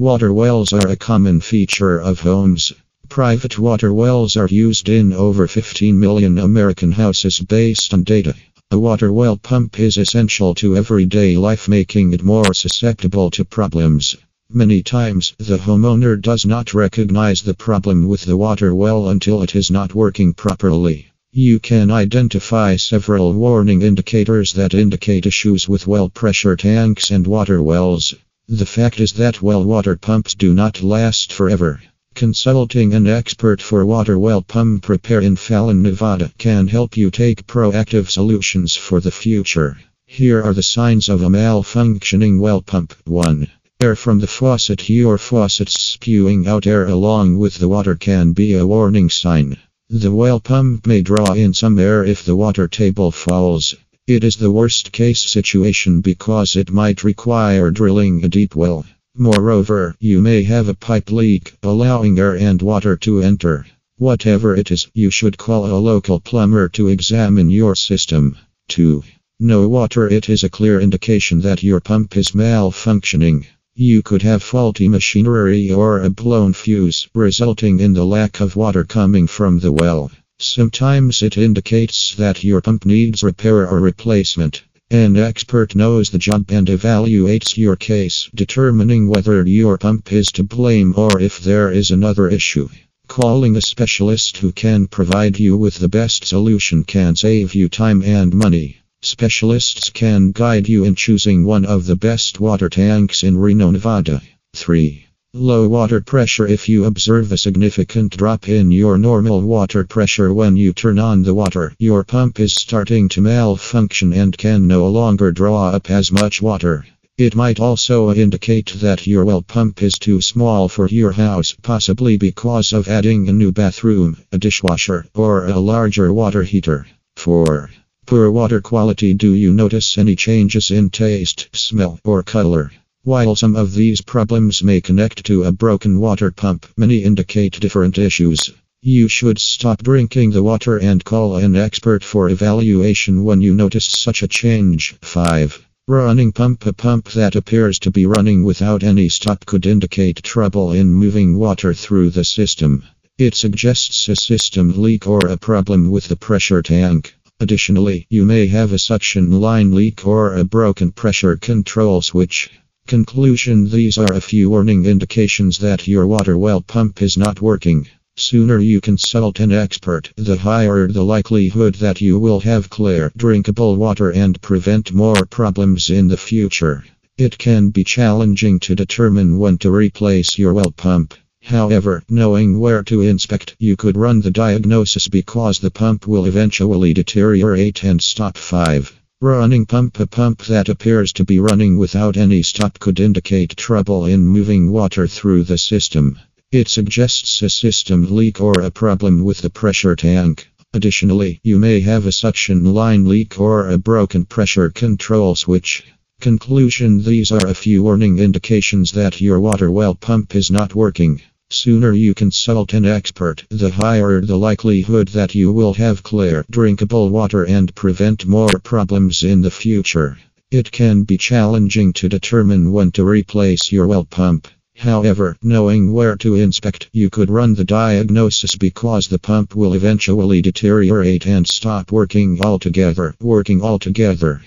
Water wells are a common feature of homes. Private water wells are used in over 15 million American houses based on data. A water well pump is essential to everyday life, making it more susceptible to problems. Many times, the homeowner does not recognize the problem with the water well until it is not working properly. You can identify several warning indicators that indicate issues with well pressure tanks and water wells. The fact is that well water pumps do not last forever. Consulting an expert for water well pump repair in Fallon, Nevada can help you take proactive solutions for the future. Here are the signs of a malfunctioning well pump. 1. Air from the faucet. Your faucet spewing out air along with the water can be a warning sign. The well pump may draw in some air if the water table falls. It is the worst case situation because it might require drilling a deep well. Moreover, you may have a pipe leak, allowing air and water to enter. Whatever it is, you should call a local plumber to examine your system. 2. No water. It is a clear indication that your pump is malfunctioning. You could have faulty machinery or a blown fuse, resulting in the lack of water coming from the well. Sometimes it indicates that your pump needs repair or replacement. An expert knows the job and evaluates your case, determining whether your pump is to blame or if there is another issue. Calling a specialist who can provide you with the best solution can save you time and money. Specialists can guide you in choosing one of the best water tanks in Reno, Nevada. 3. Low water pressure If you observe a significant drop in your normal water pressure when you turn on the water, your pump is starting to malfunction and can no longer draw up as much water. It might also indicate that your well pump is too small for your house, possibly because of adding a new bathroom, a dishwasher, or a larger water heater. 4. Poor water quality Do you notice any changes in taste, smell, or color? While some of these problems may connect to a broken water pump, many indicate different issues. You should stop drinking the water and call an expert for evaluation when you notice such a change. 5. Running pump A pump that appears to be running without any stop could indicate trouble in moving water through the system. It suggests a system leak or a problem with the pressure tank. Additionally, you may have a suction line leak or a broken pressure control switch. Conclusion These are a few warning indications that your water well pump is not working. Sooner you consult an expert, the higher the likelihood that you will have clear, drinkable water and prevent more problems in the future. It can be challenging to determine when to replace your well pump. However, knowing where to inspect, you could run the diagnosis because the pump will eventually deteriorate and stop. 5. Running pump A pump that appears to be running without any stop could indicate trouble in moving water through the system. It suggests a system leak or a problem with the pressure tank. Additionally, you may have a suction line leak or a broken pressure control switch. Conclusion These are a few warning indications that your water well pump is not working. Sooner you consult an expert, the higher the likelihood that you will have clear, drinkable water and prevent more problems in the future. It can be challenging to determine when to replace your well pump. However, knowing where to inspect, you could run the diagnosis because the pump will eventually deteriorate and stop working altogether. Working altogether.